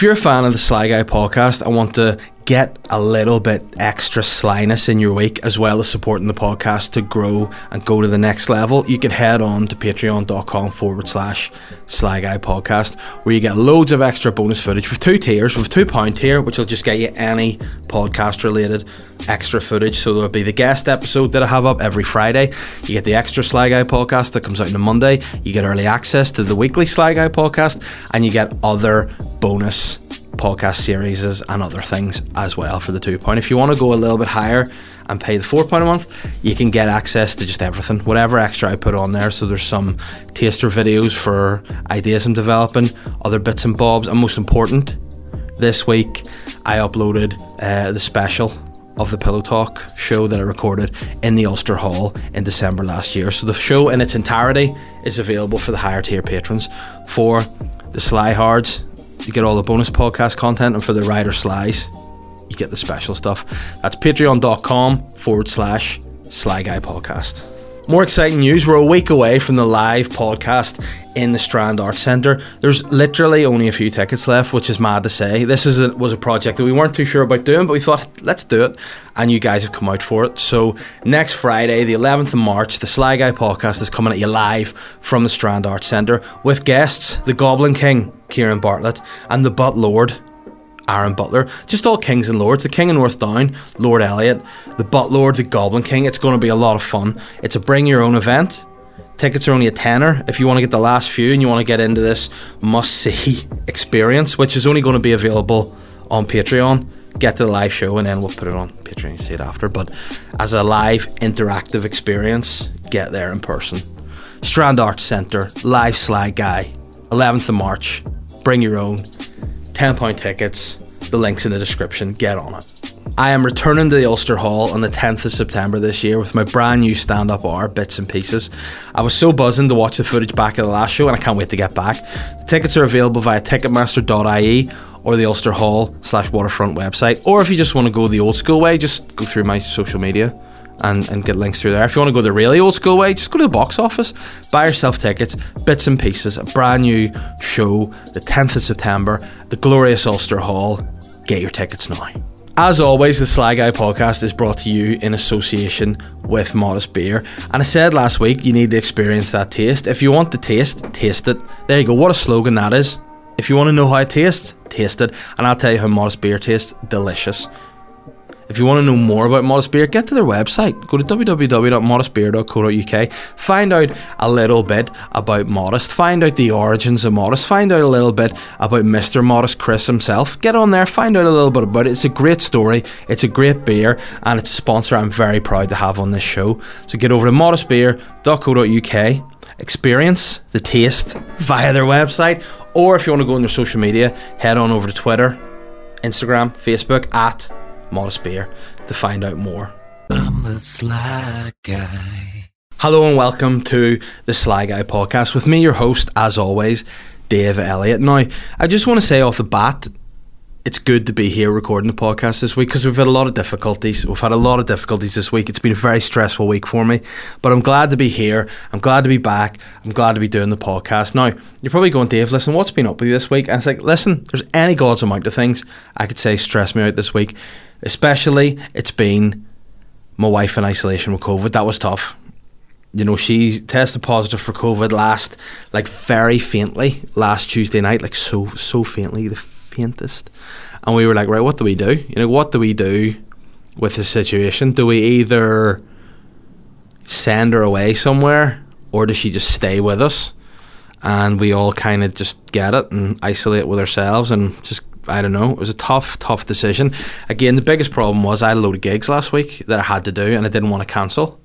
If you're a fan of the Sly Guy podcast, I want to get a little bit extra slyness in your week as well as supporting the podcast to grow and go to the next level, you can head on to patreon.com forward slash sly guy podcast where you get loads of extra bonus footage with two tiers, with two pound tier, which will just get you any podcast related extra footage. So there'll be the guest episode that I have up every Friday. You get the extra Sly Guy podcast that comes out on a Monday. You get early access to the weekly Sly Guy podcast and you get other bonus podcast series and other things as well for the two pound. If you want to go a little bit higher and pay the four pound a month, you can get access to just everything, whatever extra I put on there. So there's some taster videos for ideas I'm developing, other bits and bobs, and most important, this week I uploaded uh, the special of the Pillow Talk show that I recorded in the Ulster Hall in December last year. So the show in its entirety is available for the higher tier patrons. For the Sly Hards, you get all the bonus podcast content, and for the Rider Slies, you get the special stuff. That's patreon.com forward slash Sly Guy Podcast. More exciting news we're a week away from the live podcast in the Strand Arts Centre. There's literally only a few tickets left, which is mad to say. This is a, was a project that we weren't too sure about doing, but we thought, let's do it. And you guys have come out for it. So, next Friday, the 11th of March, the Sly Guy podcast is coming at you live from the Strand Arts Centre with guests the Goblin King, Kieran Bartlett, and the Butt Lord, Aaron Butler, just all kings and lords. The King of North Down, Lord Elliot, the Butt Lord, the Goblin King. It's going to be a lot of fun. It's a bring your own event. Tickets are only a tenner if you want to get the last few and you want to get into this must see experience, which is only going to be available on Patreon. Get to the live show and then we'll put it on Patreon and see it after. But as a live interactive experience, get there in person. Strand Arts Centre, live Sly Guy, 11th of March. Bring your own. £10 tickets. The link's in the description. Get on it. I am returning to the Ulster Hall on the 10th of September this year with my brand new stand up hour, Bits and Pieces. I was so buzzing to watch the footage back of the last show and I can't wait to get back. The tickets are available via ticketmaster.ie or the Ulster Hall slash waterfront website. Or if you just want to go the old school way, just go through my social media and, and get links through there. If you want to go the really old school way, just go to the box office, buy yourself tickets, bits and pieces, a brand new show, the 10th of September, the glorious Ulster Hall. Get your tickets now. As always, the Sly Guy podcast is brought to you in association with Modest Beer. And I said last week, you need to experience that taste. If you want the taste, taste it. There you go. What a slogan that is. If you want to know how it tastes, taste it. And I'll tell you how Modest Beer tastes delicious. If you want to know more about Modest Beer, get to their website. Go to www.modestbeer.co.uk. Find out a little bit about Modest. Find out the origins of Modest. Find out a little bit about Mr. Modest Chris himself. Get on there, find out a little bit about it. It's a great story, it's a great beer, and it's a sponsor I'm very proud to have on this show. So get over to modestbeer.co.uk experience the taste via their website, or if you want to go on their social media, head on over to Twitter, Instagram, Facebook at Modest Beer to find out more. I'm the sly guy. Hello and welcome to the Sly Guy podcast with me, your host, as always, Dave Elliott. Now, I just want to say off the bat, it's good to be here recording the podcast this week because we've had a lot of difficulties. We've had a lot of difficulties this week. It's been a very stressful week for me, but I'm glad to be here. I'm glad to be back. I'm glad to be doing the podcast. Now, you're probably going, Dave, listen, what's been up with you this week? And it's like, listen, there's any God's amount of things I could say stress me out this week. Especially, it's been my wife in isolation with COVID. That was tough. You know, she tested positive for COVID last, like very faintly, last Tuesday night, like so, so faintly, the faintest. And we were like, right, what do we do? You know, what do we do with the situation? Do we either send her away somewhere or does she just stay with us? And we all kind of just get it and isolate with ourselves and just I don't know. It was a tough, tough decision. Again, the biggest problem was I had a load of gigs last week that I had to do and I didn't want to cancel.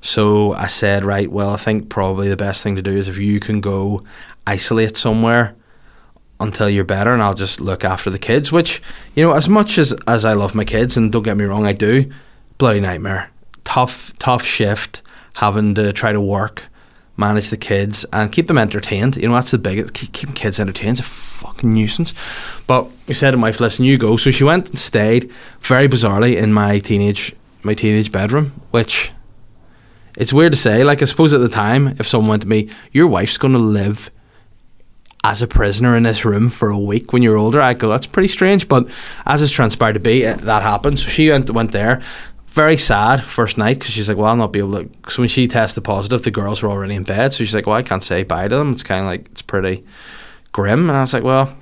So I said, right, well, I think probably the best thing to do is if you can go isolate somewhere until you're better and I'll just look after the kids, which, you know, as much as, as I love my kids, and don't get me wrong, I do, bloody nightmare. Tough, tough shift having to try to work manage the kids and keep them entertained. You know, that's the biggest. Keep, keeping kids entertained is a fucking nuisance. But we said to my wife, listen, you go. So she went and stayed, very bizarrely, in my teenage my teenage bedroom, which it's weird to say. Like, I suppose at the time, if someone went to me, your wife's going to live as a prisoner in this room for a week when you're older. I'd go, that's pretty strange. But as it's transpired to be, it, that happened. So she went, went there. Very sad first night because she's like, well, I'll not be able to. So when she tested positive, the girls were already in bed. So she's like, well, I can't say bye to them. It's kind of like, it's pretty grim. And I was like, well,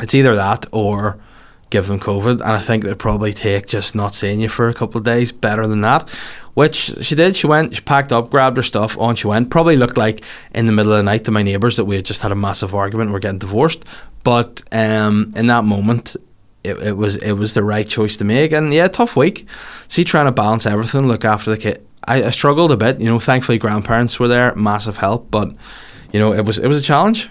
it's either that or give them COVID. And I think they'd probably take just not seeing you for a couple of days better than that. Which she did. She went, she packed up, grabbed her stuff, on she went. Probably looked like in the middle of the night to my neighbours that we had just had a massive argument, we're getting divorced. But um, in that moment, it, it was it was the right choice to make. And yeah, tough week. See, trying to balance everything, look after the kid. I, I struggled a bit. You know, thankfully grandparents were there, massive help. But you know, it was it was a challenge.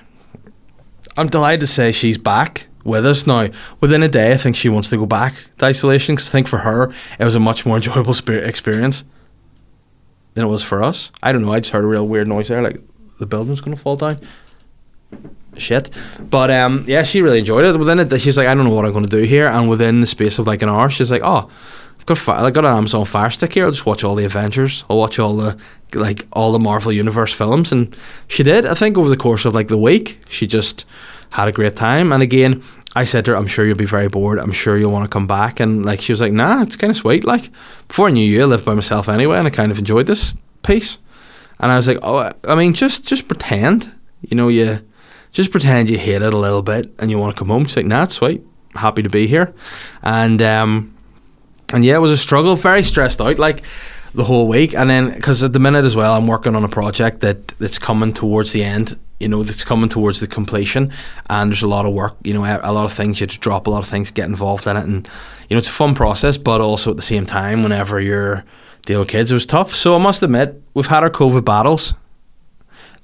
I'm delighted to say she's back with us now. Within a day, I think she wants to go back to isolation because I think for her it was a much more enjoyable experience than it was for us. I don't know. I just heard a real weird noise there, like the building's going to fall down. Shit, but um, yeah, she really enjoyed it. Within it, she's like, I don't know what I'm going to do here, and within the space of like an hour, she's like, oh. I've got, fi- I got an Amazon Fire Stick here. I'll just watch all the Avengers. I'll watch all the like all the Marvel Universe films, and she did. I think over the course of like the week, she just had a great time. And again, I said to her, I'm sure you'll be very bored. I'm sure you'll want to come back. And like she was like, Nah, it's kind of sweet. Like before I knew you, I lived by myself anyway, and I kind of enjoyed this piece. And I was like, Oh, I mean, just just pretend. You know, you just pretend you hate it a little bit, and you want to come home. She's like, Nah, it's sweet. Happy to be here. And um, and yeah, it was a struggle. Very stressed out. Like the whole week, and then because at the minute as well, I'm working on a project that that's coming towards the end. You know, that's coming towards the completion, and there's a lot of work. You know, a lot of things you have to drop, a lot of things, get involved in it, and you know, it's a fun process. But also at the same time, whenever you're dealing with kids, it was tough. So I must admit, we've had our COVID battles.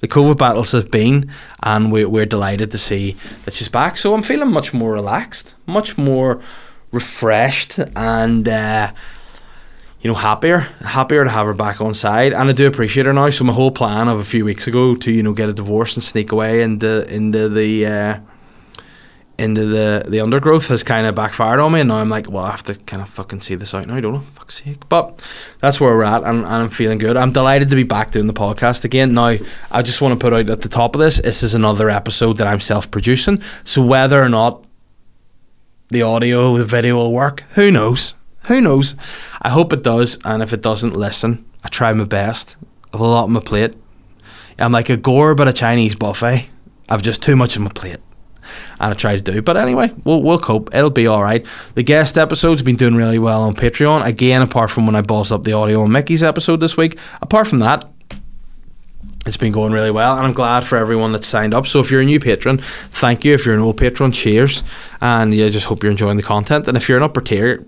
The COVID battles have been, and we, we're delighted to see that she's back. So I'm feeling much more relaxed, much more refreshed, and. Uh, you know, happier, happier to have her back on side, and I do appreciate her now. So my whole plan of a few weeks ago to you know get a divorce and sneak away into into the uh, into the the undergrowth has kind of backfired on me, and now I'm like, well, I have to kind of fucking see this out now, I don't I? Fuck's sake! But that's where we're at, and, and I'm feeling good. I'm delighted to be back doing the podcast again. Now, I just want to put out at the top of this, this is another episode that I'm self-producing. So whether or not the audio, the video will work, who knows? Who knows? I hope it does, and if it doesn't, listen. I try my best. I've a lot on my plate. I'm like a gore but a Chinese buffet. I've just too much on my plate. And I try to do. But anyway, we'll, we'll cope. It'll be alright. The guest episode's been doing really well on Patreon. Again, apart from when I bossed up the audio on Mickey's episode this week. Apart from that, it's been going really well, and I'm glad for everyone that's signed up. So if you're a new patron, thank you. If you're an old patron, cheers. And yeah, just hope you're enjoying the content. And if you're an upper tier,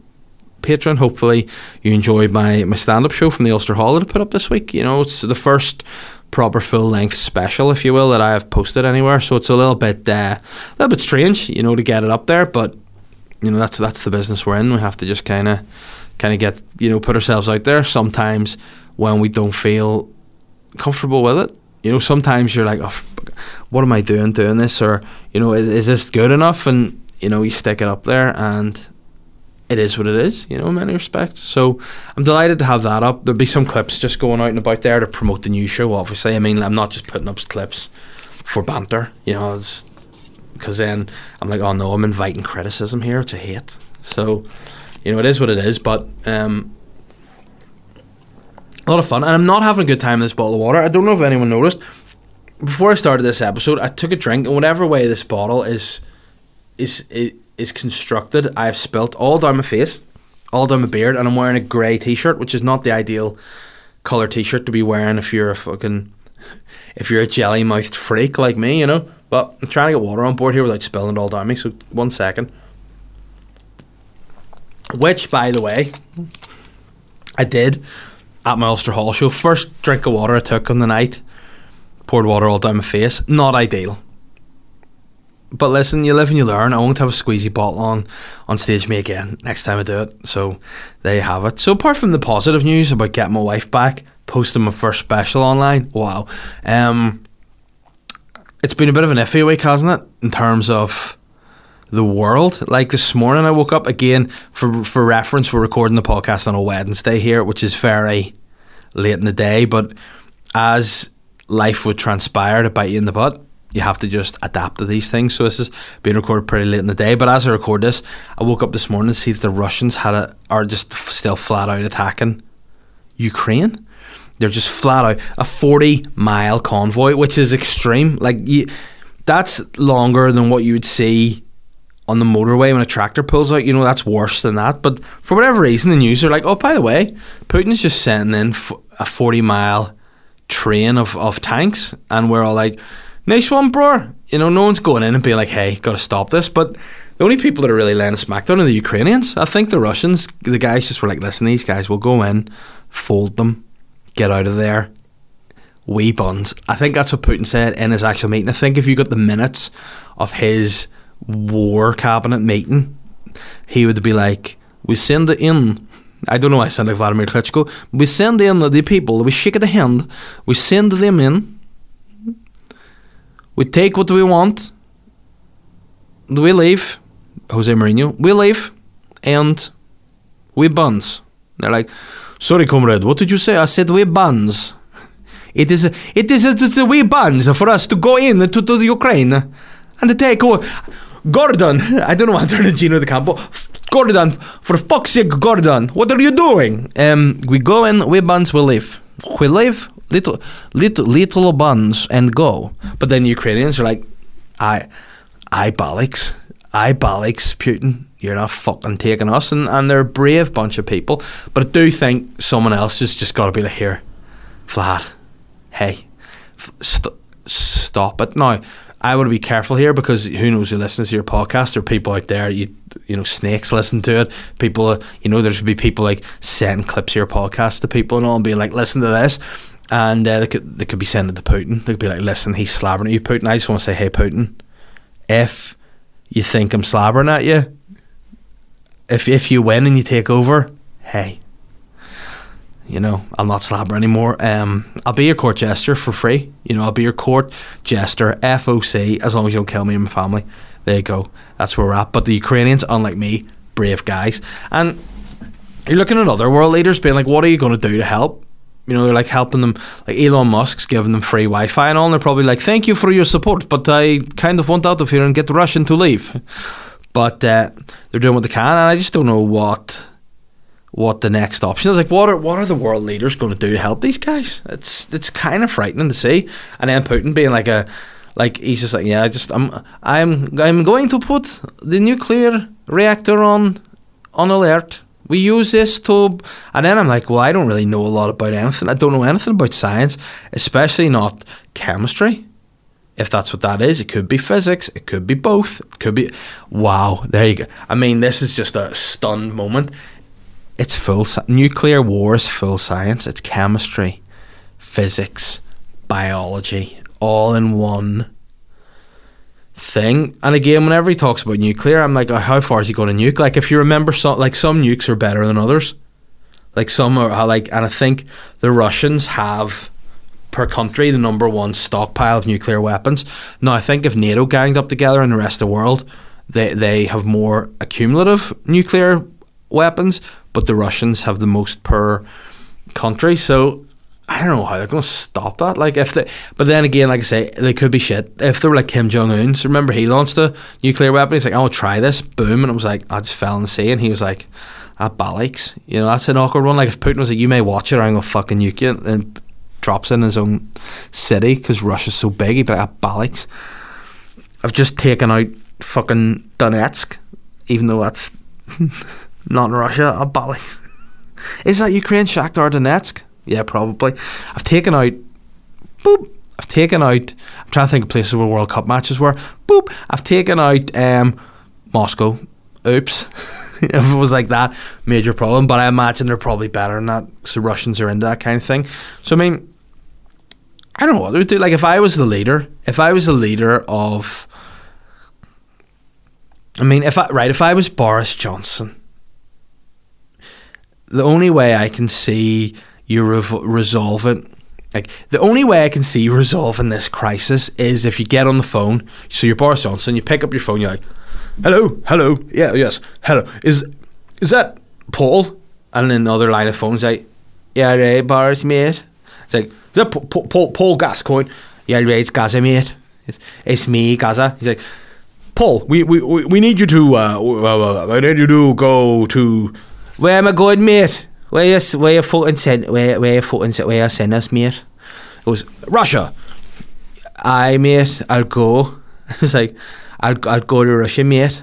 patron. Hopefully, you enjoyed my, my stand up show from the Ulster Hall that I put up this week. You know, it's the first proper full length special, if you will, that I have posted anywhere. So it's a little bit uh, a little bit strange, you know, to get it up there. But you know, that's that's the business we're in. We have to just kind of kind of get you know put ourselves out there. Sometimes when we don't feel comfortable with it. You know, sometimes you're like, oh, what am I doing doing this? Or, you know, is, is this good enough? And, you know, you stick it up there and it is what it is, you know, in many respects. So I'm delighted to have that up. There'll be some clips just going out and about there to promote the new show, obviously. I mean, I'm not just putting up clips for banter, you know, because then I'm like, oh no, I'm inviting criticism here, to hate. So, you know, it is what it is, but um, a lot of fun. And I'm not having a good time in this bottle of water. I don't know if anyone noticed. Before I started this episode, I took a drink, and whatever way this bottle is, is it is constructed, I've spilt all down my face, all down my beard, and I'm wearing a grey t-shirt, which is not the ideal colour t-shirt to be wearing if you're a fucking if you're a jelly mouthed freak like me, you know. But I'm trying to get water on board here without spilling it all down me. So one second. Which, by the way, I did at my Ulster Hall show. First drink of water I took on the night. Poured water all down my face. Not ideal. But listen, you live and you learn. I won't have a squeezy bottle on on stage me again next time I do it. So there you have it. So apart from the positive news about getting my wife back, posting my first special online, wow. Um, it's been a bit of an iffy week, hasn't it? In terms of the world. Like this morning, I woke up again for for reference. We're recording the podcast on a Wednesday here, which is very late in the day. But as life would transpire to bite you in the butt, you have to just adapt to these things. So this is being recorded pretty late in the day. But as I record this, I woke up this morning to see that the Russians had a, are just still flat out attacking Ukraine. They're just flat out a forty mile convoy, which is extreme. Like you, that's longer than what you would see on the motorway when a tractor pulls out. You know that's worse than that. But for whatever reason, the news are like, oh, by the way, Putin's just sending in a forty mile train of, of tanks, and we're all like, nice one, bro. You know, no one's going in and being like, hey, got to stop this. But the only people that are really laying a smackdown are the Ukrainians. I think the Russians, the guys just were like, listen, these guys will go in, fold them, get out of there. We buns. I think that's what Putin said in his actual meeting. I think if you got the minutes of his war cabinet meeting, he would be like, we send in I don't know why I sound like Vladimir Klitschko. We send in the people, we shake the hand, we send them in, we take what we want, we leave, Jose Mourinho, we leave, and we buns. They're like, sorry, comrade, what did you say? I said we buns. It is, it is, it's a we buns for us to go in to, to the Ukraine and take over. Gordon, I don't know why I'm turning Gino D'Acampo. Gordon, for fuck's sake, Gordon, what are you doing? Um, we go in, we buns, we leave. We leave, little, little, little buns, and go. But then Ukrainians are like, I, I bollocks, I bollocks, Putin. You're not fucking taking us, and, and they're a brave bunch of people. But I do think someone else has just got to be like, here, flat, hey, st- stop it now. I to be careful here because who knows who listens to your podcast? There are people out there, you you know, snakes listen to it. People, uh, you know, there should be people like sending clips of your podcast to people and all, and being like, listen to this. And uh, they could they could be sending to Putin. They could be like, listen, he's slabbering at you, Putin. I just want to say, hey, Putin, if you think I'm slabbering at you, if if you win and you take over, hey, you know, i am not slabber anymore. Um, I'll be your court jester for free. You know, I'll be your court jester, FOC, as long as you don't kill me and my family. There you go. That's where we're at. But the Ukrainians, unlike me, brave guys. And you're looking at other world leaders being like, what are you going to do to help? You know, they're like helping them, like Elon Musk's giving them free Wi Fi and all, and they're probably like, thank you for your support, but I kind of want out of here and get Russian to leave. But uh, they're doing what they can, and I just don't know what what the next option is. Like, what are what are the world leaders going to do to help these guys? It's it's kind of frightening to see. And then Putin being like a like he's just like, yeah, I just I'm I'm I'm going to put the nuclear reactor on on alert. We use this to, and then I'm like, well, I don't really know a lot about anything. I don't know anything about science, especially not chemistry. If that's what that is, it could be physics, it could be both, it could be. Wow, there you go. I mean, this is just a stunned moment it's full nuclear war is full science. It's chemistry, physics, biology, all in one thing. And again, whenever he talks about nuclear, I'm like, oh, how far is he going to nuke? Like, if you remember, like some nukes are better than others. Like some are like, and I think the Russians have per country the number one stockpile of nuclear weapons. Now, I think if NATO ganged up together and the rest of the world, they they have more accumulative nuclear weapons, but the Russians have the most per country. So I don't know how they're going to stop that. Like if they, but then again, like I say, they could be shit. If they were like Kim Jong Un, so remember he launched a nuclear weapon. He's like, "I'll try this." Boom, and it was like I just fell in the sea, and he was like, "Ah, bollocks." You know, that's an awkward one. Like if Putin was like, "You may watch it, I'm gonna fucking nuke you," and drops in his own city because Russia's so big, he'd be like, "Ah, bollocks." I've just taken out fucking Donetsk, even though that's not Russia. Ah, bollocks. Is that Ukraine Shakhtar Donetsk? Yeah, probably. I've taken out. Boop. I've taken out. I'm trying to think of places where World Cup matches were. Boop. I've taken out um, Moscow. Oops. if it was like that, major problem. But I imagine they're probably better than that. because the Russians are into that kind of thing. So I mean, I don't know what they would do. Like if I was the leader, if I was the leader of, I mean, if I right, if I was Boris Johnson, the only way I can see you rev- resolve it. Like the only way I can see resolving this crisis is if you get on the phone. So you're Boris Johnson, you pick up your phone, you're like, "Hello, hello, yeah, yes, hello. Is is that Paul?" And then another line of phones like, "Yeah, right, Boris, mate." It's like, "Is that Paul, Paul, Paul Gascoigne?" Yeah, right, it's Gazza, mate. It's, it's me, Gazza. He's like, Paul, we, we, we we need you to, uh, w- w- I need you to go to, where am I going, mate? Where s- where you fucking send, where, where fucking, s- where you send us, mate? It was, Russia. I mate, I'll go. I was like, I'll, I'll go to Russia, mate.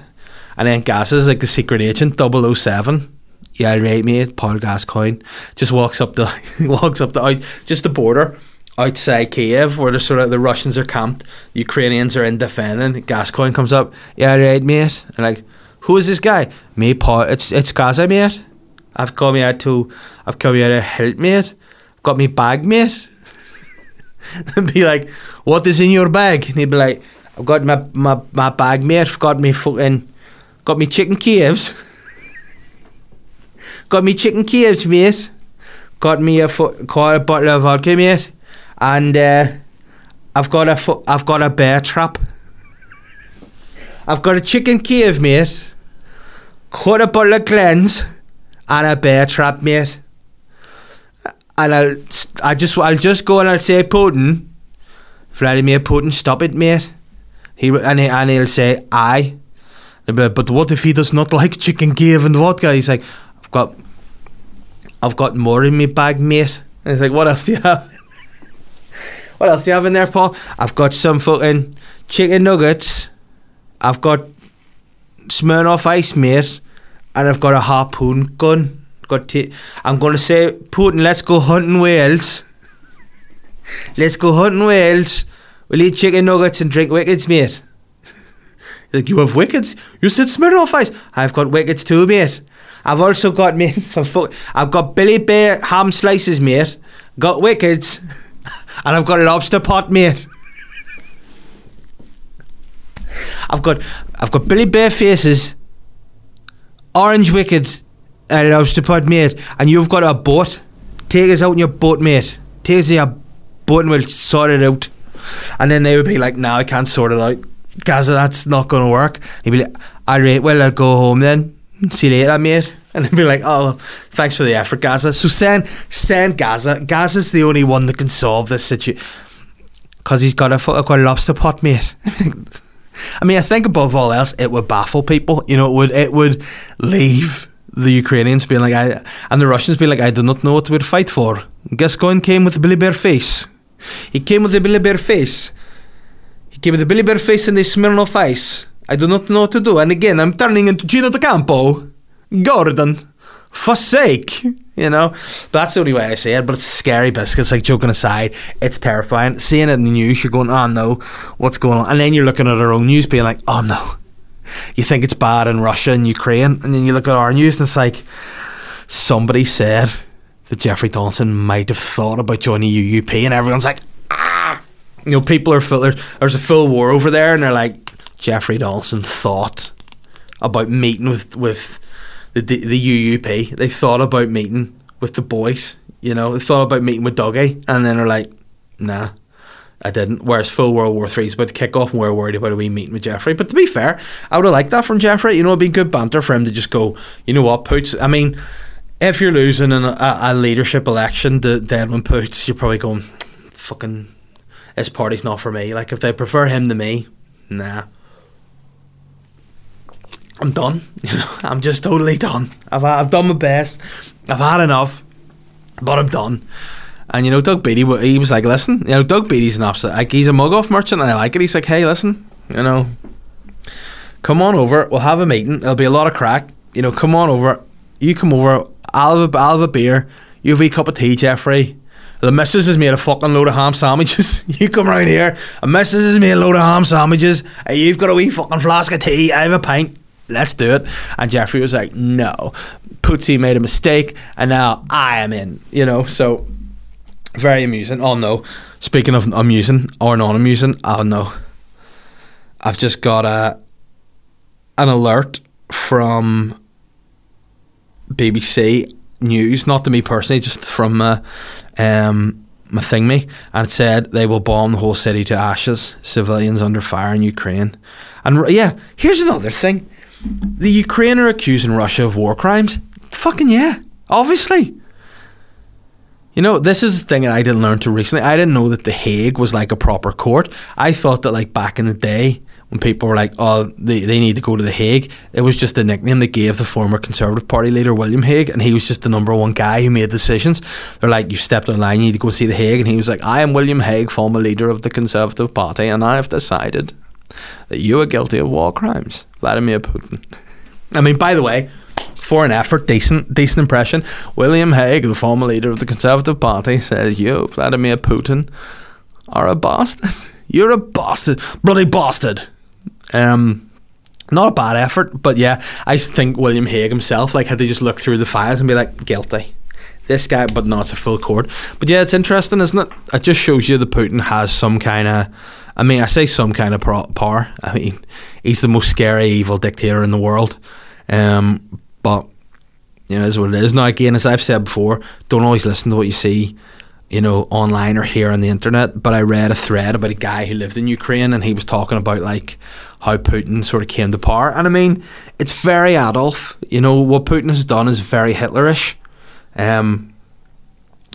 And then Gas is like the secret agent, 007. Yeah, right, mate. Paul Gascoigne just walks up the walks up the out, just the border outside Kiev where the sort of the Russians are camped, the Ukrainians are in defending. Gascoigne comes up. Yeah, right, mate. And like, who is this guy? Me, Paul. It's it's Gazza, mate. I've come here to I've come here to help, mate. Got me bag, mate. and be like, what is in your bag? And he'd be like, I've got my my, my bag, mate. I've got me fucking got me chicken Kievs. got me chicken Kievs, mate. Got me a got a bottle of vodka, mate. And uh, I've got a fo- I've got a bear trap. I've got a chicken Kiev, mate. Got a bottle of cleanse and a bear trap, mate. And I'll I just I'll just go and I'll say Putin, Vladimir Putin, stop it, mate. He and he, and he'll say aye. But, but what if he does not like chicken Kiev and vodka? He's like, I've got, I've got more in my bag, mate. And he's like, what else do you have? what else do you have in there, Paul? I've got some fucking chicken nuggets. I've got Smirnoff Ice, mate, and I've got a harpoon gun. Got t- I'm gonna say, Putin, let's go hunting whales. let's go hunting whales. We'll eat chicken nuggets and drink wickets, mate. Like, you have wickets? You said Smirnoff Ice. I've got wickets too, mate. I've also got mate. Some fu- I've got Billy Bear ham slices, mate. Got wickets, and I've got a lobster pot, mate. I've got I've got Billy Bear faces, orange wicked, and lobster pot, mate. And you've got a boat. Take us out in your boat, mate. Take us in your boat, and we'll sort it out. And then they would be like, "No, I can't sort it out, Gazza. That's not going to work." He'd be like, "All right, well, I'll go home then. See you later, mate." And they'd be like, "Oh, thanks for the effort, Gazza." So send send Gazza. Gazza's the only one that can solve this situation because he's got a got a lobster pot, mate. I mean, I think above all else, it would baffle people. You know, it would it would leave the Ukrainians being like, I and the Russians being like, I do not know what we'd fight for. Gascoigne came with a Billy Bear face. He came with a Billy Bear face. He came with a Billy Bear face and a Smirnoff Ice. I do not know what to do. And again, I'm turning into Gino D'Acampo. Gordon. For sake. You know? but That's the only way I see it, but it's scary biscuits, like joking aside. It's terrifying. Seeing it in the news, you're going, oh no, what's going on? And then you're looking at our own news being like, oh no. You think it's bad in Russia and Ukraine, and then you look at our news and it's like somebody said that Jeffrey Donaldson might have thought about joining UUP, and everyone's like, ah. You know, people are full. There's, a full war over there, and they're like, Jeffrey Donaldson thought about meeting with with the the, UUP. They thought about meeting with the boys. You know, they thought about meeting with Dougie, and then they're like, nah. I didn't. Whereas full World War Three is about to kick off, and we're worried about a wee meeting with Jeffrey. But to be fair, I would have liked that from Jeffrey. You know, it'd be good banter for him to just go. You know what, Poots? I mean, if you're losing in a, a leadership election to, to Edwin Poots, you're probably going, fucking, this party's not for me. Like if they prefer him to me, nah. I'm done. I'm just totally done. I've I've done my best. I've had enough, but I'm done. And you know, Doug Beattie, he was like, "Listen, you know, Doug Beattie's an absolute like he's a mug off merchant, and I like it." He's like, "Hey, listen, you know, come on over. We'll have a meeting. There'll be a lot of crack. You know, come on over. You come over. I'll have a, I'll have a beer. You have a cup of tea, Jeffrey." The missus has made a fucking load of ham sandwiches. you come round here. A missus has made a load of ham sandwiches. And you've got a wee fucking flask of tea. I have a pint. Let's do it. And Jeffrey was like, no. Pootsy made a mistake. And now I am in. You know, so very amusing. Oh no. Speaking of amusing or non amusing, oh no. I've just got a an alert from BBC News, not to me personally, just from uh, um, my thing me, and it said they will bomb the whole city to ashes. Civilians under fire in Ukraine, and yeah, here's another thing: the Ukraine are accusing Russia of war crimes. Fucking yeah, obviously. You know, this is the thing that I didn't learn till recently. I didn't know that The Hague was like a proper court. I thought that like back in the day when people were like, oh, they, they need to go to The Hague, it was just a nickname they gave the former Conservative Party leader William Hague, and he was just the number one guy who made decisions. They're like, you stepped on line, you need to go see The Hague, and he was like, I am William Hague, former leader of the Conservative Party, and I have decided that you are guilty of war crimes, Vladimir Putin. I mean, by the way, for an effort, decent, decent impression. William Hague, the former leader of the Conservative Party, says, "You, Vladimir Putin, are a bastard. You're a bastard, bloody bastard." Um, not a bad effort, but yeah, I think William Hague himself like had to just look through the files and be like, guilty. This guy, but not a full court. But yeah, it's interesting, isn't it? It just shows you that Putin has some kind of. I mean, I say some kind of pro- power. I mean, he's the most scary, evil dictator in the world. Um, but you know, is what it is. Now, again, as I've said before, don't always listen to what you see, you know, online or here on the internet. But I read a thread about a guy who lived in Ukraine, and he was talking about like how Putin sort of came to power. And I mean, it's very Adolf. You know, what Putin has done is very Hitlerish. Um,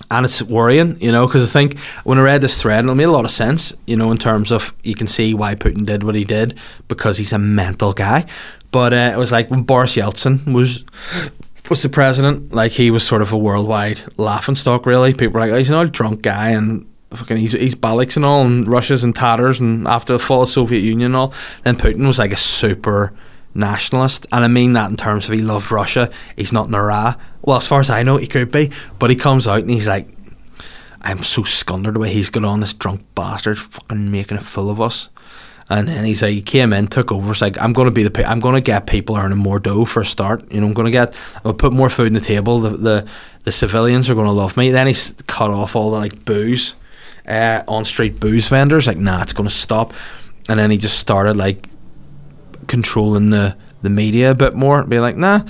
and it's worrying, you know, because I think when I read this thread, it made a lot of sense, you know, in terms of you can see why Putin did what he did because he's a mental guy. But uh, it was like when Boris Yeltsin was was the president, like he was sort of a worldwide laughing stock. Really, people were like, oh, he's an old drunk guy and fucking he's he's Baliks and all, and Russia's in tatters, and after the fall of the Soviet Union and all, then Putin was like a super nationalist, and I mean that in terms of he loved Russia. He's not Nara. Well, as far as I know, he could be, but he comes out and he's like, I'm so scundered the way he's got on this drunk bastard, fucking making a fool of us. And then he's like, he came in, took over. It's like, I'm going to be the, pe- I'm going to get people earning more dough for a start. You know, I'm going to get, I'll put more food on the table. The, the, the civilians are going to love me. Then he's cut off all the like booze, uh, on street booze vendors. Like, nah, it's going to stop. And then he just started like controlling the, the media a bit more. Be like, nah,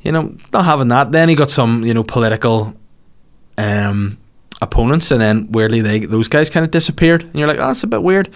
you know, not having that. Then he got some, you know, political, um, opponents, and then weirdly they those guys kind of disappeared, and you're like, oh, that's a bit weird.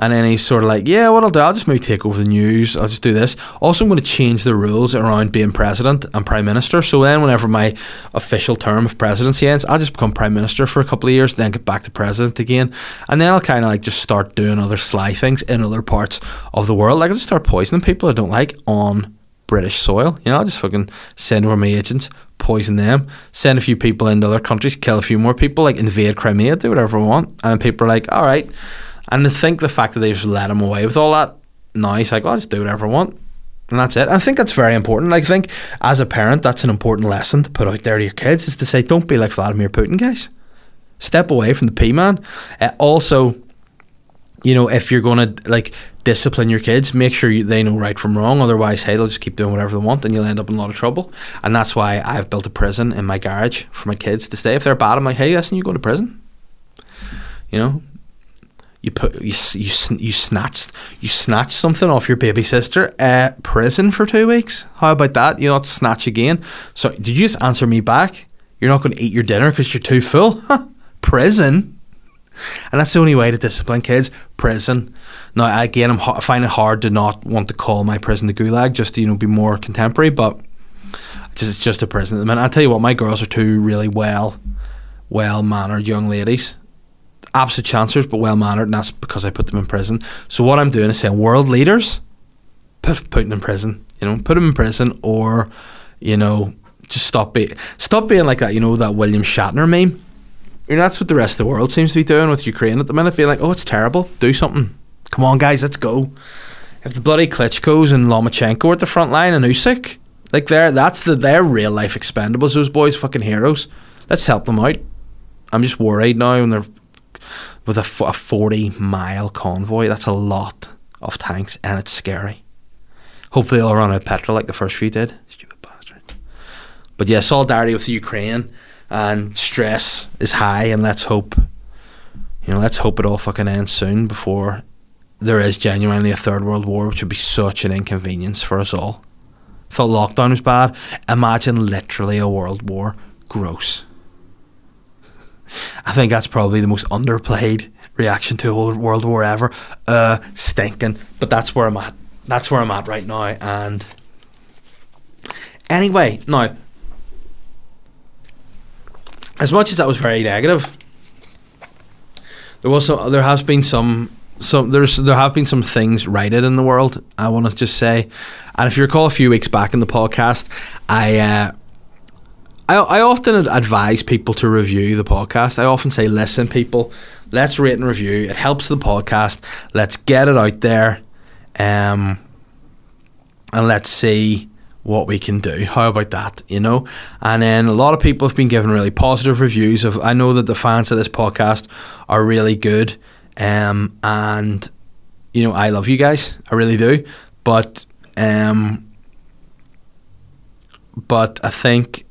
And then he's sort of like, yeah, what I'll do, I'll just maybe take over the news. I'll just do this. Also, I'm going to change the rules around being president and prime minister. So then, whenever my official term of presidency ends, I'll just become prime minister for a couple of years, then get back to president again, and then I'll kind of like just start doing other sly things in other parts of the world. Like I'll just start poisoning people I don't like on British soil. You know, I'll just fucking send over my agents, poison them, send a few people into other countries, kill a few more people, like invade Crimea, do whatever I want. And people are like, all right. And to think the fact that they just let him away with all that, now he's like, well, I'll just do whatever I want. And that's it. I think that's very important. I think as a parent, that's an important lesson to put out there to your kids is to say, don't be like Vladimir Putin, guys. Step away from the P man. Uh, also, you know, if you're going to like discipline your kids, make sure you, they know right from wrong. Otherwise, hey, they'll just keep doing whatever they want, and you'll end up in a lot of trouble. And that's why I've built a prison in my garage for my kids to stay. If they're bad, I'm like, hey, listen, you go to prison. You know, you put you you you snatched you snatched something off your baby sister. Uh, prison for two weeks. How about that? You not snatch again. So did you just answer me back? You're not going to eat your dinner because you're too full. prison. And that's the only way to discipline kids. Prison. Now, again, I'm, I find it hard to not want to call my prison the gulag, just to you know be more contemporary. But just it's just a prison at the minute. I tell you what, my girls are two really well, well mannered young ladies. Absolute chancers, but well mannered, and that's because I put them in prison. So what I'm doing is saying, world leaders, put put them in prison. You know, put them in prison, or you know, just stop being stop being like that. You know that William Shatner meme you know, that's what the rest of the world seems to be doing with Ukraine at the minute, being like, oh, it's terrible, do something. Come on, guys, let's go. If the bloody Klitschko's and Lomachenko at the front line and Usyk, like they're that's the they're real life expendables. Those boys, fucking heroes. Let's help them out. I'm just worried now when they're with a 40 mile convoy. That's a lot of tanks and it's scary. Hopefully they'll run out of petrol like the first few did. Stupid bastard. But yeah, solidarity with the Ukraine and stress is high and let's hope you know, let's hope it all fucking ends soon before there is genuinely a third world war, which would be such an inconvenience for us all. Thought lockdown was bad. Imagine literally a world war. Gross. I think that's probably the most underplayed reaction to a world war ever. Uh, stinking. But that's where I'm at. That's where I'm at right now. And anyway, now as much as that was very negative, there was some, there has been some some there's there have been some things righted in the world. I want to just say, and if you recall a few weeks back in the podcast, I. Uh, I, I often advise people to review the podcast. I often say, listen, people, let's rate and review. It helps the podcast. Let's get it out there. Um, and let's see what we can do. How about that? You know? And then a lot of people have been given really positive reviews of I know that the fans of this podcast are really good. Um, and you know, I love you guys. I really do. But um but I think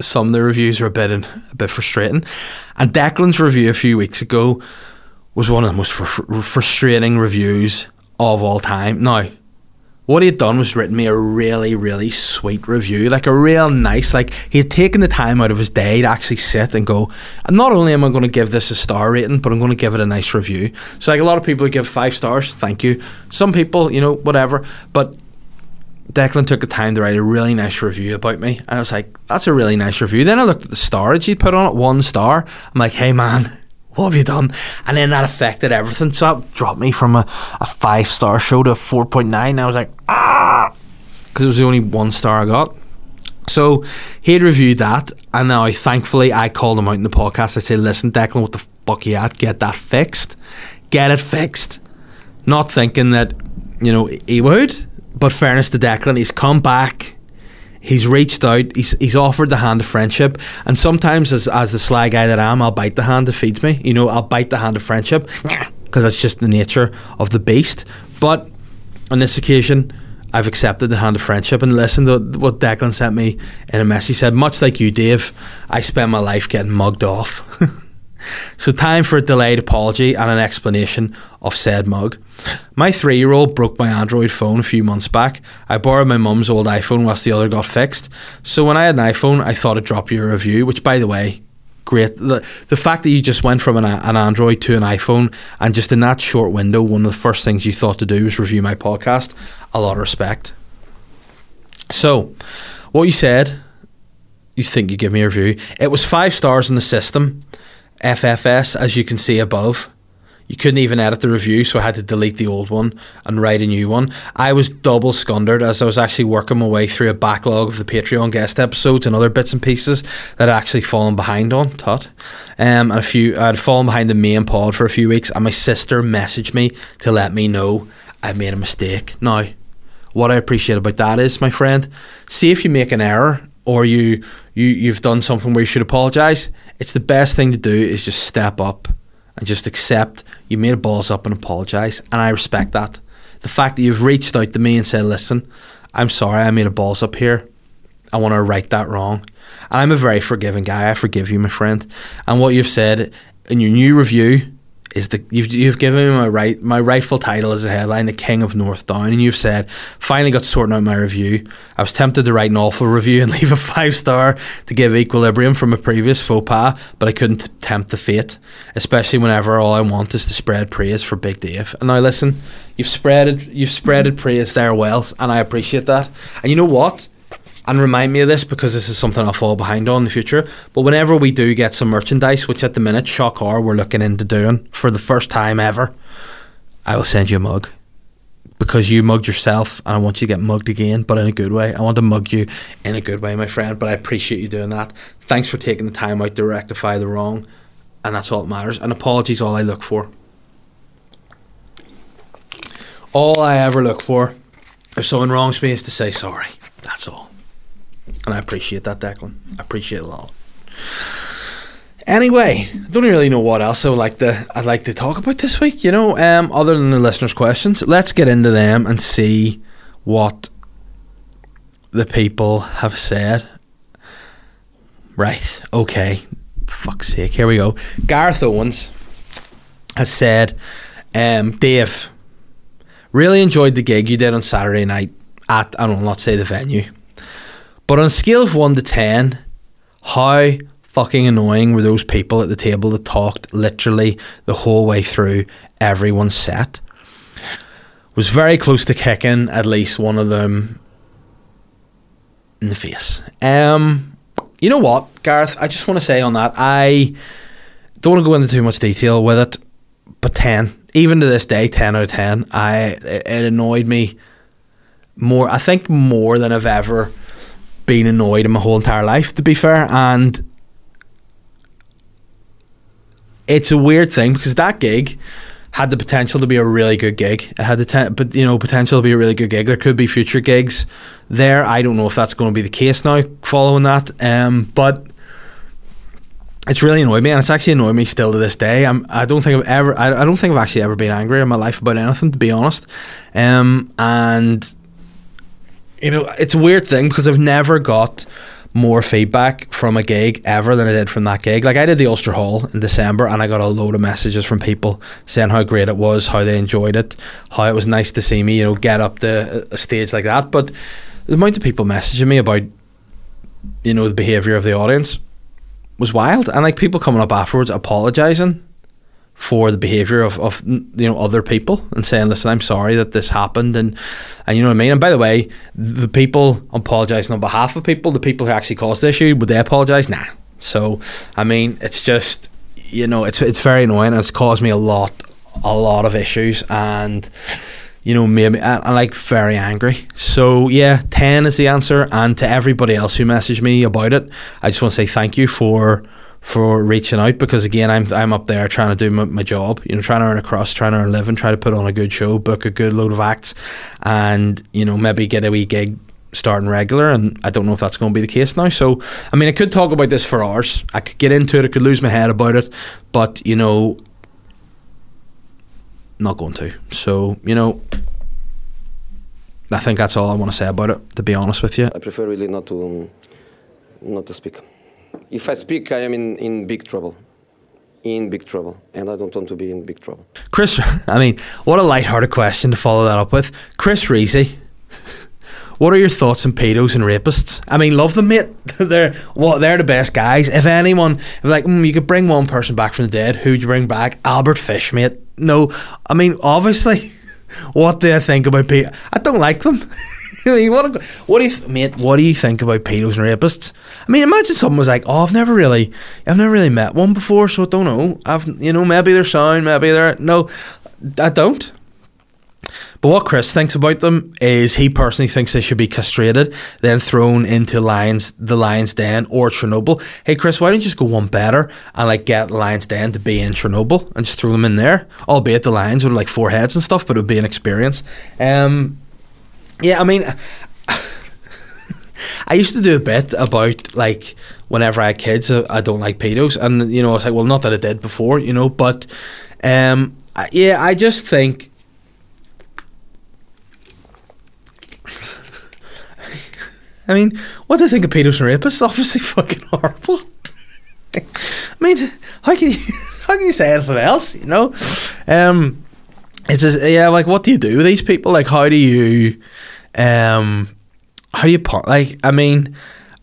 some of the reviews are a bit a bit frustrating. And Declan's review a few weeks ago was one of the most fr- frustrating reviews of all time. Now, what he had done was written me a really, really sweet review, like a real nice, like he had taken the time out of his day to actually sit and go, not only am I going to give this a star rating, but I'm going to give it a nice review. So, like a lot of people give five stars, thank you. Some people, you know, whatever, but Declan took the time to write a really nice review about me, and I was like, "That's a really nice review." Then I looked at the stars he'd put on it, one star. I'm like, "Hey man, what have you done?" And then that affected everything, so that dropped me from a, a five star show to a four point nine. I was like, "Ah," because it was the only one star I got. So he had reviewed that, and now I thankfully I called him out in the podcast. I said, "Listen, Declan, what the fuck you at? Get that fixed. Get it fixed." Not thinking that you know he would but fairness to Declan, he's come back. He's reached out. He's he's offered the hand of friendship, and sometimes, as as the sly guy that I am, I'll bite the hand that feeds me. You know, I'll bite the hand of friendship because that's just the nature of the beast. But on this occasion, I've accepted the hand of friendship and listened to what Declan sent me in a mess. He said, much like you, Dave, I spend my life getting mugged off. so time for a delayed apology and an explanation of said mug. My three year old broke my Android phone a few months back. I borrowed my mum's old iPhone whilst the other got fixed. So when I had an iPhone, I thought I'd drop you a review, which, by the way, great. The, the fact that you just went from an, an Android to an iPhone and just in that short window, one of the first things you thought to do was review my podcast, a lot of respect. So, what you said, you think you give me a review. It was five stars in the system, FFS, as you can see above you couldn't even edit the review, so I had to delete the old one and write a new one. I was double scundered as I was actually working my way through a backlog of the Patreon guest episodes and other bits and pieces that I'd actually fallen behind on. Tut. Um, and a few, I'd fallen behind the main pod for a few weeks, and my sister messaged me to let me know I made a mistake. Now, what I appreciate about that is, my friend, see if you make an error or you you you've done something where you should apologize. It's the best thing to do is just step up and just accept you made a balls up and apologise. And I respect that. The fact that you've reached out to me and said, listen, I'm sorry I made a balls up here. I want to right that wrong. And I'm a very forgiving guy. I forgive you, my friend. And what you've said in your new review is the you've, you've given me my right my rightful title as a headline, the King of North Down, and you've said finally got sorting out my review. I was tempted to write an awful review and leave a five star to give equilibrium from a previous faux pas, but I couldn't tempt the fate, especially whenever all I want is to spread praise for Big Dave. And now listen, you've spreaded you've spreaded praise there well, and I appreciate that. And you know what? And remind me of this because this is something I'll fall behind on in the future. But whenever we do get some merchandise, which at the minute, shock horror, we're looking into doing for the first time ever, I will send you a mug because you mugged yourself and I want you to get mugged again, but in a good way. I want to mug you in a good way, my friend, but I appreciate you doing that. Thanks for taking the time out to rectify the wrong, and that's all that matters. And apologies, all I look for. All I ever look for if someone wrongs me is to say sorry. That's all. And I appreciate that, Declan. I appreciate it a lot. Anyway, I don't really know what else I would like to I'd like to talk about this week, you know, um, other than the listeners' questions. Let's get into them and see what the people have said. Right, okay. Fuck's sake, here we go. Gareth Owens has said, um, Dave, really enjoyed the gig you did on Saturday night at I don't know not say the venue. But on a scale of 1 to 10, how fucking annoying were those people at the table that talked literally the whole way through everyone's set? Was very close to kicking at least one of them in the face. Um, you know what, Gareth? I just want to say on that, I don't want to go into too much detail with it, but 10, even to this day, 10 out of 10, I, it annoyed me more, I think more than I've ever been annoyed in my whole entire life, to be fair. And it's a weird thing because that gig had the potential to be a really good gig. It had the te- but you know potential to be a really good gig. There could be future gigs there. I don't know if that's going to be the case now following that. Um, but it's really annoyed me, and it's actually annoyed me still to this day. I'm, I don't think I've ever, I, I don't think I've actually ever been angry in my life about anything, to be honest. Um, and you know, it's a weird thing because I've never got more feedback from a gig ever than I did from that gig. Like I did the Ulster Hall in December and I got a load of messages from people saying how great it was, how they enjoyed it, how it was nice to see me, you know, get up the a stage like that. But the amount of people messaging me about, you know, the behaviour of the audience was wild. And like people coming up afterwards apologising for the behaviour of, of you know other people and saying, "Listen, I'm sorry that this happened," and and you know what I mean. And by the way, the people apologising on behalf of people, the people who actually caused the issue, would they apologise? Nah. So I mean, it's just you know, it's it's very annoying. It's caused me a lot, a lot of issues, and you know, made me I'm like very angry. So yeah, ten is the answer. And to everybody else who messaged me about it, I just want to say thank you for for reaching out because again I'm I'm up there trying to do my, my, job you know trying to earn a cross trying to earn a living try to put on a good show book a good load of acts and you know maybe get a wee gig starting regular and I don't know if that's going to be the case now. So I mean I could talk about this for hours. I could get into it I could lose my head about it but you know not going to. So you know I think that's all I want to say about it to be honest with you. I prefer really not to um, not to speak if I speak, I am in, in big trouble. In big trouble. And I don't want to be in big trouble. Chris, I mean, what a light-hearted question to follow that up with. Chris Reesy, what are your thoughts on pedos and rapists? I mean, love them, mate. they're well, they're the best guys. If anyone, if like, mm, you could bring one person back from the dead, who'd you bring back? Albert Fish, mate. No, I mean, obviously, what do I think about pedos? I don't like them. I mean, what, what do you, mate? What do you think about pedos and rapists? I mean, imagine someone was like, "Oh, I've never really, I've never really met one before, so I don't know. I've, you know, maybe they're sound, maybe they're no, I don't." But what Chris thinks about them is he personally thinks they should be castrated, then thrown into lions, the lion's den or Chernobyl. Hey Chris, why don't you just go one better and like get the lion's den to be in Chernobyl and just throw them in there? Albeit the lions would like four heads and stuff, but it would be an experience. Um, yeah, I mean, I used to do a bit about like whenever I had kids, uh, I don't like pedos, and you know, I was like, well, not that I did before, you know, but um, yeah, I just think. I mean, what do I think of pedos and rapists? Obviously, fucking horrible. I mean, how can you how can you say anything else? You know, um, it's just yeah, like what do you do with these people? Like, how do you um, how do you like? I mean,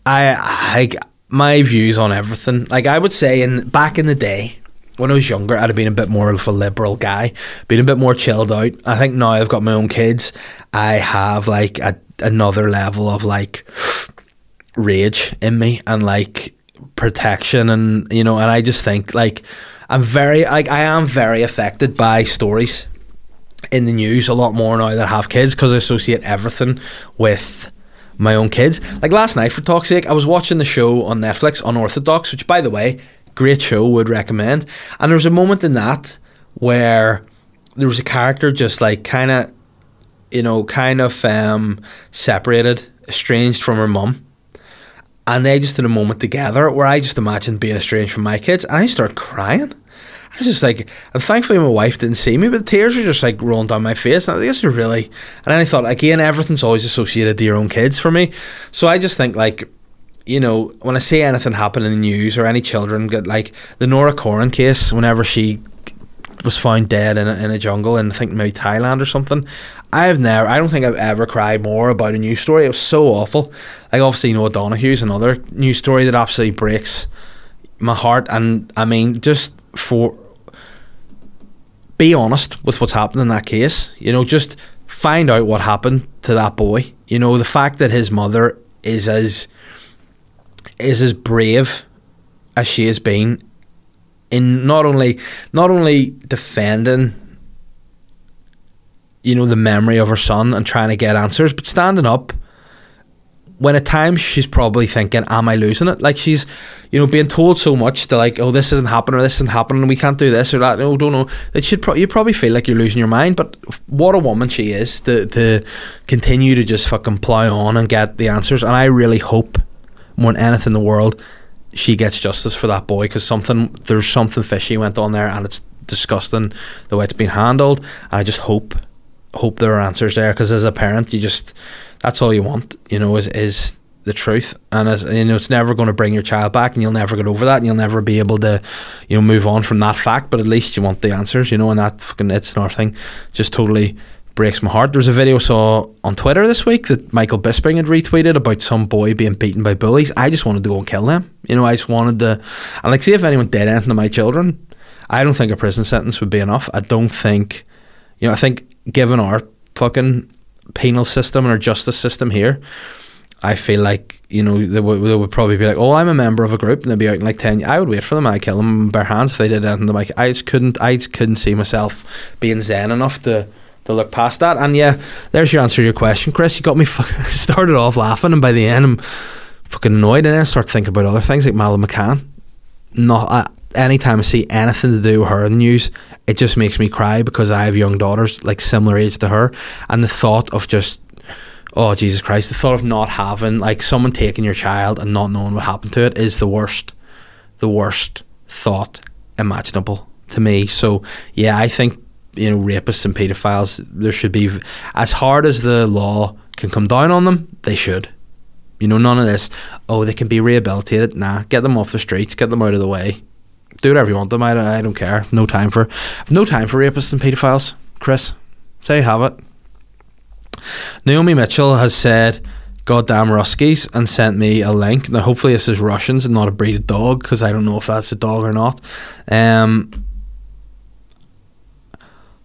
I I my views on everything. Like I would say, in back in the day when I was younger, I'd have been a bit more of a liberal guy, been a bit more chilled out. I think now I've got my own kids. I have like a, another level of like rage in me and like protection and you know and I just think like I'm very like I am very affected by stories in the news a lot more now that I have kids because I associate everything with my own kids. Like last night, for talk's sake, I was watching the show on Netflix, Unorthodox, which, by the way, great show, would recommend. And there was a moment in that where there was a character just like kind of, you know, kind of um, separated, estranged from her mum. And they just in a moment together where I just imagined being estranged from my kids, and I started crying. I was just like, and thankfully my wife didn't see me, but the tears were just like rolling down my face. And I think this is really, and then I thought, again, everything's always associated to your own kids for me. So I just think like, you know, when I see anything happen in the news or any children get like the Nora Quoirin case, whenever she was found dead in a, in a jungle in I think maybe Thailand or something. I've never, I don't think I've ever cried more about a news story. It was so awful. Like obviously, you know, Noah Donohoe's another news story that absolutely breaks my heart. And I mean, just for be honest with what's happened in that case. You know, just find out what happened to that boy. You know, the fact that his mother is as is as brave as she has been in not only not only defending you know the memory of her son and trying to get answers but standing up when at times she's probably thinking am i losing it? Like she's you know being told so much to like oh this isn't happening or this isn't happening we can't do this or that. No don't know. That should pro- you probably feel like you're losing your mind but what a woman she is to, to continue to just fucking plow on and get the answers. And i really hope more than anything in the world she gets justice for that boy because something there's something fishy went on there and it's disgusting the way it's been handled. And i just hope hope there are answers there because as a parent you just that's all you want you know is is the truth and as, you know it's never going to bring your child back and you'll never get over that and you'll never be able to you know move on from that fact but at least you want the answers you know and that fucking it's another thing just totally breaks my heart. There was a video I saw on Twitter this week that Michael Bisping had retweeted about some boy being beaten by bullies. I just wanted to go and kill them. You know, I just wanted to, and like, see if anyone did anything to my children. I don't think a prison sentence would be enough. I don't think, you know, I think given our fucking penal system and our justice system here, I feel like you know they would, they would probably be like, "Oh, I'm a member of a group," and they'd be out in like ten. I would wait for them. I'd kill them bare hands if they did anything my. I just couldn't. I just couldn't see myself being zen enough to to look past that. And yeah, there's your answer to your question, Chris. You got me started off laughing, and by the end, I'm fucking annoyed, and then I start thinking about other things like Madeleine McCann. Not anytime I see anything to do with her in the news, it just makes me cry because I have young daughters like similar age to her, and the thought of just oh Jesus Christ, the thought of not having like someone taking your child and not knowing what happened to it is the worst, the worst thought imaginable to me. So yeah, I think you know rapists and paedophiles there should be as hard as the law can come down on them, they should. You know, none of this. Oh, they can be rehabilitated. Nah, get them off the streets, get them out of the way. Do whatever you want them. I I don't care. No time for, no time for rapists and paedophiles. Chris, say you have it. Naomi Mitchell has said, "Goddamn Ruskies," and sent me a link. Now, hopefully, this is Russians and not a breed of dog because I don't know if that's a dog or not. Um,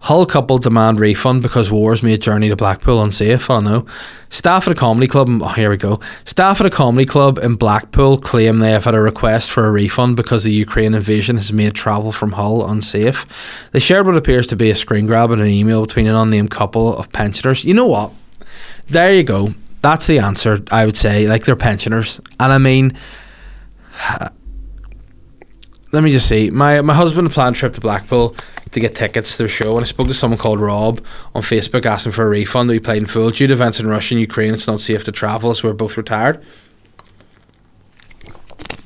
Hull couple demand refund because wars made journey to Blackpool unsafe. Oh no. Staff at a comedy club. Oh, here we go. Staff at a comedy club in Blackpool claim they have had a request for a refund because the Ukraine invasion has made travel from Hull unsafe. They shared what appears to be a screen grab and an email between an unnamed couple of pensioners. You know what? There you go. That's the answer. I would say like they're pensioners, and I mean let me just see. My my husband planned a trip to Blackpool to get tickets to their show, and I spoke to someone called Rob on Facebook asking for a refund. We played in full due to events in Russia and Ukraine. It's not safe to travel, so we're both retired.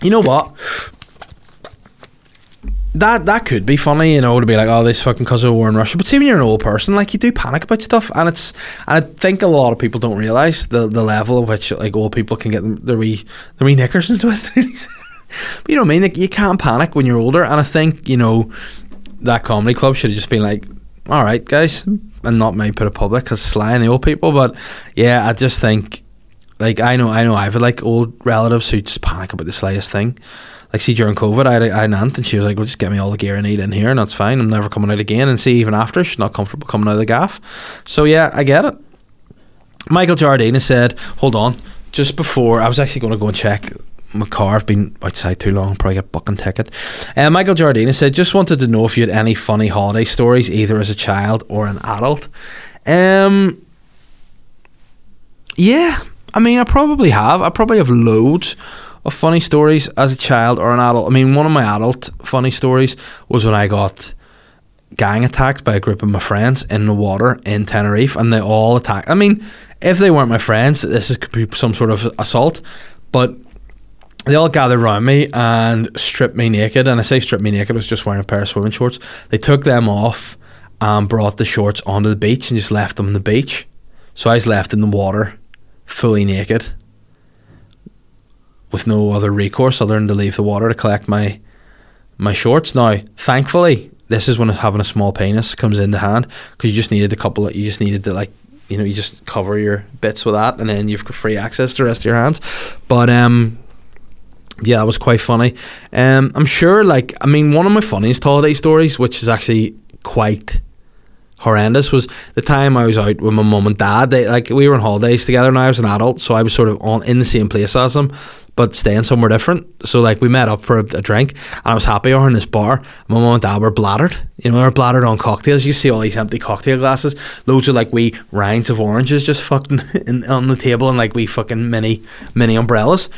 You know what? That that could be funny, you know, to be like, oh, this fucking cause of war in Russia. But see, when you're an old person, like you do panic about stuff, and it's, and I think a lot of people don't realize the the level of which like old people can get their wee their wee knickers and twisted. but you know what I mean? Like you can't panic when you're older, and I think you know that comedy club should have just been like, all right, guys, and not maybe put it public because slying the old people. But yeah, I just think, like, I know, I know, I've like old relatives who just panic about the slightest thing. Like, see, during COVID, I had, I had an aunt and she was like, well, just get me all the gear I need in here and that's fine. I'm never coming out again. And see, even after, she's not comfortable coming out of the gaff. So yeah, I get it. Michael Jardina said, hold on, just before, I was actually going to go and check my car. I've been outside too long. Probably get a booking ticket. Uh, Michael Jardina said, just wanted to know if you had any funny holiday stories, either as a child or an adult. Um, yeah, I mean, I probably have. I probably have loads of funny stories as a child or an adult. I mean, one of my adult funny stories was when I got gang attacked by a group of my friends in the water in Tenerife, and they all attacked. I mean, if they weren't my friends, this is could be some sort of assault, but they all gathered around me and stripped me naked. And I say stripped me naked, I was just wearing a pair of swimming shorts. They took them off and brought the shorts onto the beach and just left them on the beach. So I was left in the water, fully naked, with no other recourse other than to leave the water to collect my my shorts. Now, thankfully, this is when having a small penis comes into hand because you just needed a couple. Of, you just needed to like you know you just cover your bits with that, and then you've got free access to the rest of your hands. But um, yeah, it was quite funny. Um, I'm sure, like, I mean, one of my funniest holiday stories, which is actually quite horrendous was the time I was out with my mum and dad. They like we were on holidays together, and I was an adult, so I was sort of on in the same place as them, but staying somewhere different. So like we met up for a, a drink, and I was happy over in this bar. My mum and dad were bladdered, you know, they were bladdered on cocktails. You see all these empty cocktail glasses, loads of like wee rinds of oranges just fucking in, on the table, and like we fucking mini mini umbrellas.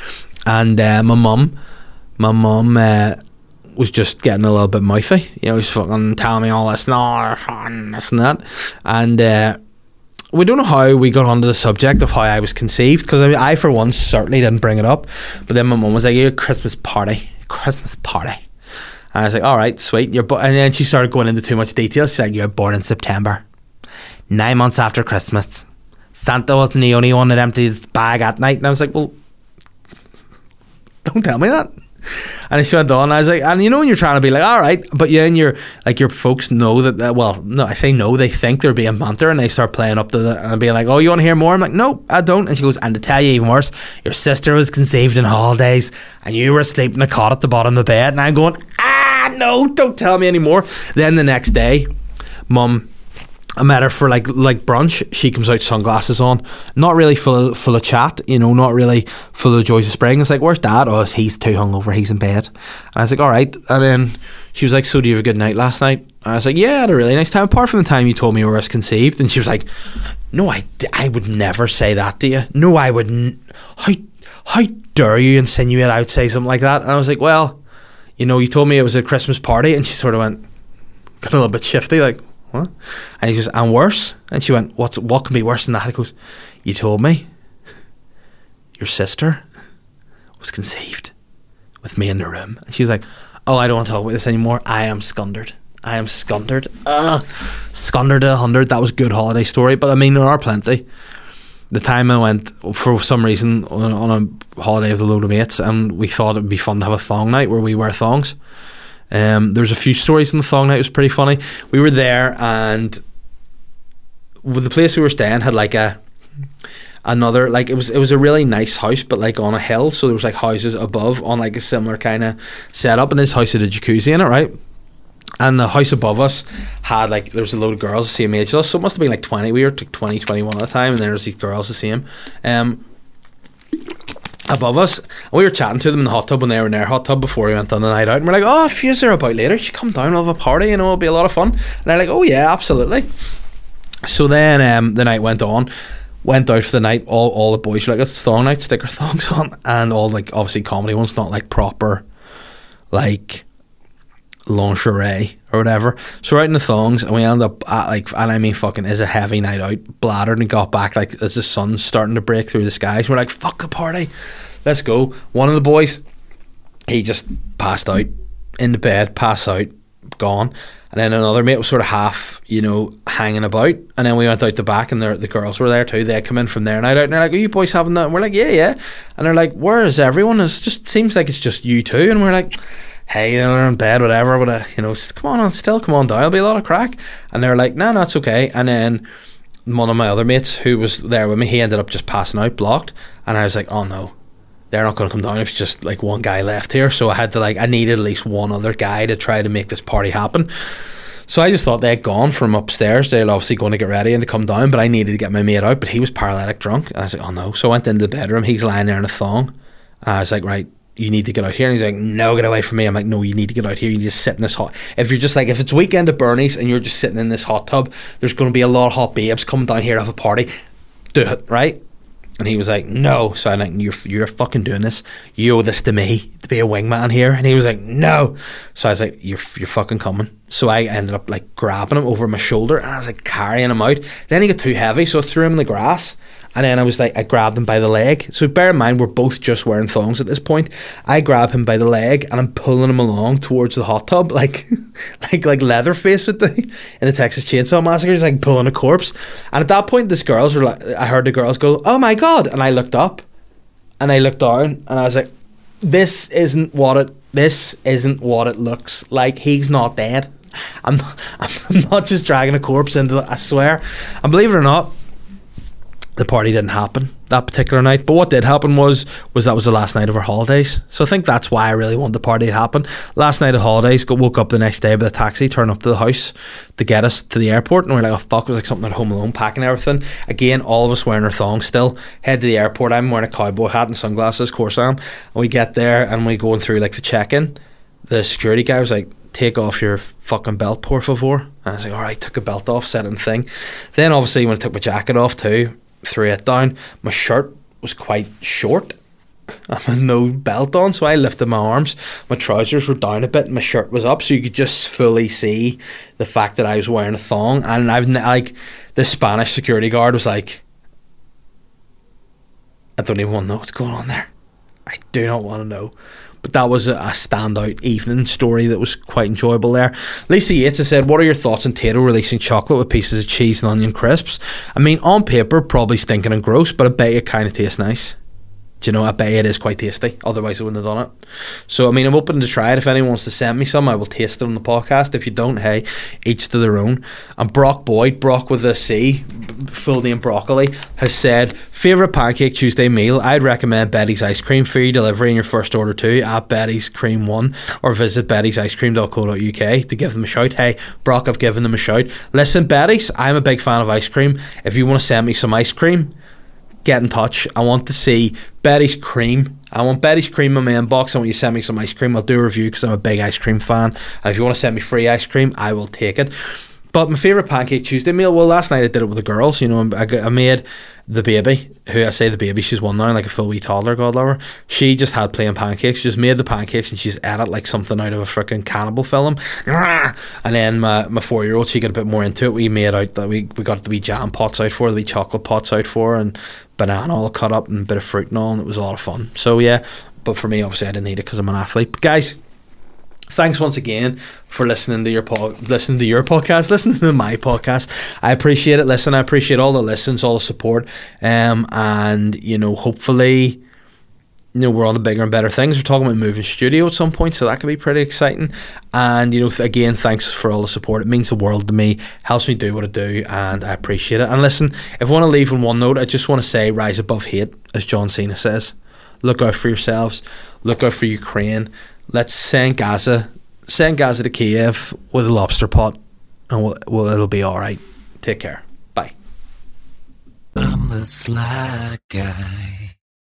And uh, my mum, my mum. Uh, was just getting a little bit mouthy. You know, he's fucking telling me all this, no, this and that. And uh, we don't know how we got onto the subject of how I was conceived because I, mean, I, for one, certainly didn't bring it up. But then my mum was like, "Your Christmas party, Christmas party." And I was like, "All right, sweet." You're and then she started going into too much detail. She's like, "You're born in September, nine months after Christmas. Santa wasn't the only one that emptied his bag at night." And I was like, "Well, don't tell me that." And she went on. I was like, and you know when you're trying to be like, all right, but yeah, and you're like your folks know that. that well, no, I say no. They think they're being banter, and they start playing up to the and being like, oh, you want to hear more? I'm like, no, I don't. And she goes, and to tell you even worse, your sister was conceived in holidays, and you were asleep in a cot at the bottom of the bed. And I'm going, ah, no, don't tell me anymore. Then the next day, mum I met her for like like brunch. She comes out sunglasses on, not really full of, full of chat, you know, not really full of joys of spring. It's like, where's dad? Oh, he's too hungover. He's in bed. And I was like, all right. And then she was like, so do you have a good night last night? And I was like, yeah, I had a really nice time. Apart from the time you told me you were conceived. And she was like, no, I, I would never say that to you. No, I wouldn't. How how dare you insinuate I would say something like that? And I was like, well, you know, you told me it was a Christmas party, and she sort of went, got a little bit shifty, like what? And he goes, and worse? And she went, What's what can be worse than that? He goes, You told me your sister was conceived with me in the room. And she was like, Oh, I don't want to talk about this anymore. I am scundered. I am scundered. Ugh. Scundered a hundred. That was a good holiday story. But I mean, there are plenty. The time I went, for some reason, on, on a holiday with a load of mates, and we thought it'd be fun to have a thong night where we wear thongs. Um, was a few stories in the thong night. It was pretty funny. We were there, and the place we were staying had like a another like it was it was a really nice house, but like on a hill. So there was like houses above on like a similar kind of setup, and this house had a jacuzzi in it, right? And the house above us had like there was a load of girls the same age as us, so it must have been like twenty. We were like 20, 21 at the time, and there was these girls the same. Um, above us. And we were chatting to them in the hot tub when they were in their hot tub before we went on the night out. And we're like, oh, if you're about later, you come down, we'll have a party, you know, it'll be a lot of fun. And they're like, oh, yeah, absolutely. So then um, the night went on. Went out for the night. All, all the boys were like, it's thong night, stick sticker thongs on. And all, like, obviously comedy ones, not like proper, like, lingerie or whatever. So we're out in the thongs and we end up at like and I mean fucking is a heavy night out, bladdered and got back like as the sun's starting to break through the skies. We're like, fuck the party. Let's go. One of the boys, he just passed out in the bed, passed out, gone. And then another mate was sort of half, you know, hanging about. And then we went out the back and the girls were there too. They come in from their night out and they're like, Are you boys having that? And we're like, Yeah, yeah. And they're like, Where is everyone? It just seems like it's just you two. And we're like, hey, you know, they're in bed, whatever, but uh, you know, come on, still come on down, it'll be a lot of crack. And they're like, no, no, it's okay. And then one of my other mates who was there with me, he ended up just passing out, blocked. And I was like, oh no, they're not going to come down if it's just like one guy left here. So I had to like, I needed at least one other guy to try to make this party happen. So I just thought they'd gone from upstairs. They're obviously going to get ready and to come down, but I needed to get my mate out. But he was paralytic drunk. And I was like, oh no. So I went into the bedroom. He's lying there in a thong. I was like, right, you need to get out here. And he's like, no, get away from me. I'm like, no, you need to get out here. You to sit in this hot. If you're just like, if it's weekend at Bernie's and you're just sitting in this hot tub, there's going to be a lot of hot babes coming down here to have a party. Do it, right? And he was like, no. So I'm like, you're, you're fucking doing this. You owe this to me to be a wingman here. And he was like, no. So I was like, you're, you're fucking coming. So I ended up like grabbing him over my shoulder and I was like carrying him out. Then he got too heavy. So I threw him in the grass and then I was like, I grabbed him by the leg. So bear in mind, we're both just wearing thongs at this point. I grab him by the leg and I'm pulling him along towards the hot tub, like, like, like Leatherface with the in the Texas Chainsaw Massacre, just like pulling a corpse. And at that point, this girls were like, I heard the girls go, "Oh my god!" And I looked up, and I looked down, and I was like, "This isn't what it. This isn't what it looks like. He's not dead." I'm, I'm not just dragging a corpse into the, I swear. And believe it or not, the party didn't happen that particular night. But what did happen was was that was the last night of our holidays. So I think that's why I really wanted the party to happen. Last night of holidays, got woke up the next day with a taxi, turned up to the house to get us to the airport, and we are like, oh fuck, it was like something at home alone, packing everything. Again, all of us wearing our thongs still. Head to the airport. I'm wearing a cowboy hat and sunglasses, of course I am. And we get there and we going through like the check in. The security guy was like, take off your fucking belt, por favor. And I was like, all right, took a belt off, set in thing. Then obviously when I took my jacket off too, threw it down. My shirt was quite short. I had no belt on, so I lifted my arms. My trousers were down a bit, and my shirt was up, so you could just fully see the fact that I was wearing a thong. And I've like the Spanish security guard was like, "I don't even want to know what's going on there. I do not want to know." But that was a, standout evening story that was quite enjoyable there. Lisa Yates has said, What are your thoughts on Tayto releasing chocolate with pieces of cheese and onion crisps? I mean, on paper, probably stinking and gross, but I bet it kind of tastes nice do you know, I bet it is quite tasty. Otherwise, I wouldn't have done it. So, I mean, I'm open to try it. If anyone wants to send me some, I will taste it on the podcast. If you don't, hey, each to their own. And Brock Boyd, Brock with a C, full name broccoli, has said, favourite Pancake Tuesday meal? I'd recommend Betty's Ice Cream. Free delivery in your first order too at Betty's Cream 1 or visit bettysicecream.co.uk to give them a shout. Hey, Brock, I've given them a shout. Listen, Betty's, I'm a big fan of ice cream. If you want to send me some ice cream, get in touch. I want to see Betty's Cream. I want Betty's Cream in my inbox. I want you to send me some ice cream. I'll do a review because I'm a big ice cream fan. And if you want to send me free ice cream, I will take it. But my favourite Pancake Tuesday meal, well, last night I did it with the girls. You know, I, I made the baby, who I say the baby, she's one now, like a full wee toddler, God love her. She just had plain pancakes. She just made the pancakes and she's ate it like something out of a freaking cannibal film. And then my, my four year old, she got a bit more into it. We made out that we, we got the wee jam pots out for, the wee chocolate pots out for, and banana all cut up and a bit of fruit and all, and it was a lot of fun. So yeah, but for me, obviously, I didn't eat it because I'm an athlete. But guys, thanks once again for listening to your po- listening to your podcast, listening to my podcast. I appreciate it. Listen, I appreciate all the listens, all the support, um, and you know, hopefully. You know, we're on to bigger and better things. We're talking about moving studio at some point, so that could be pretty exciting. And, you know, th- again, thanks for all the support. It means the world to me, helps me do what I do, and I appreciate it. And listen, if I want to leave on one note, I just want to say rise above hate, as John Cena says. Look out for yourselves, look out for Ukraine let's send Gazza, send Gazza to Kiev with a lobster pot, and we'll, we'll, it'll be all right. Take care. Bye. I'm the sly guy.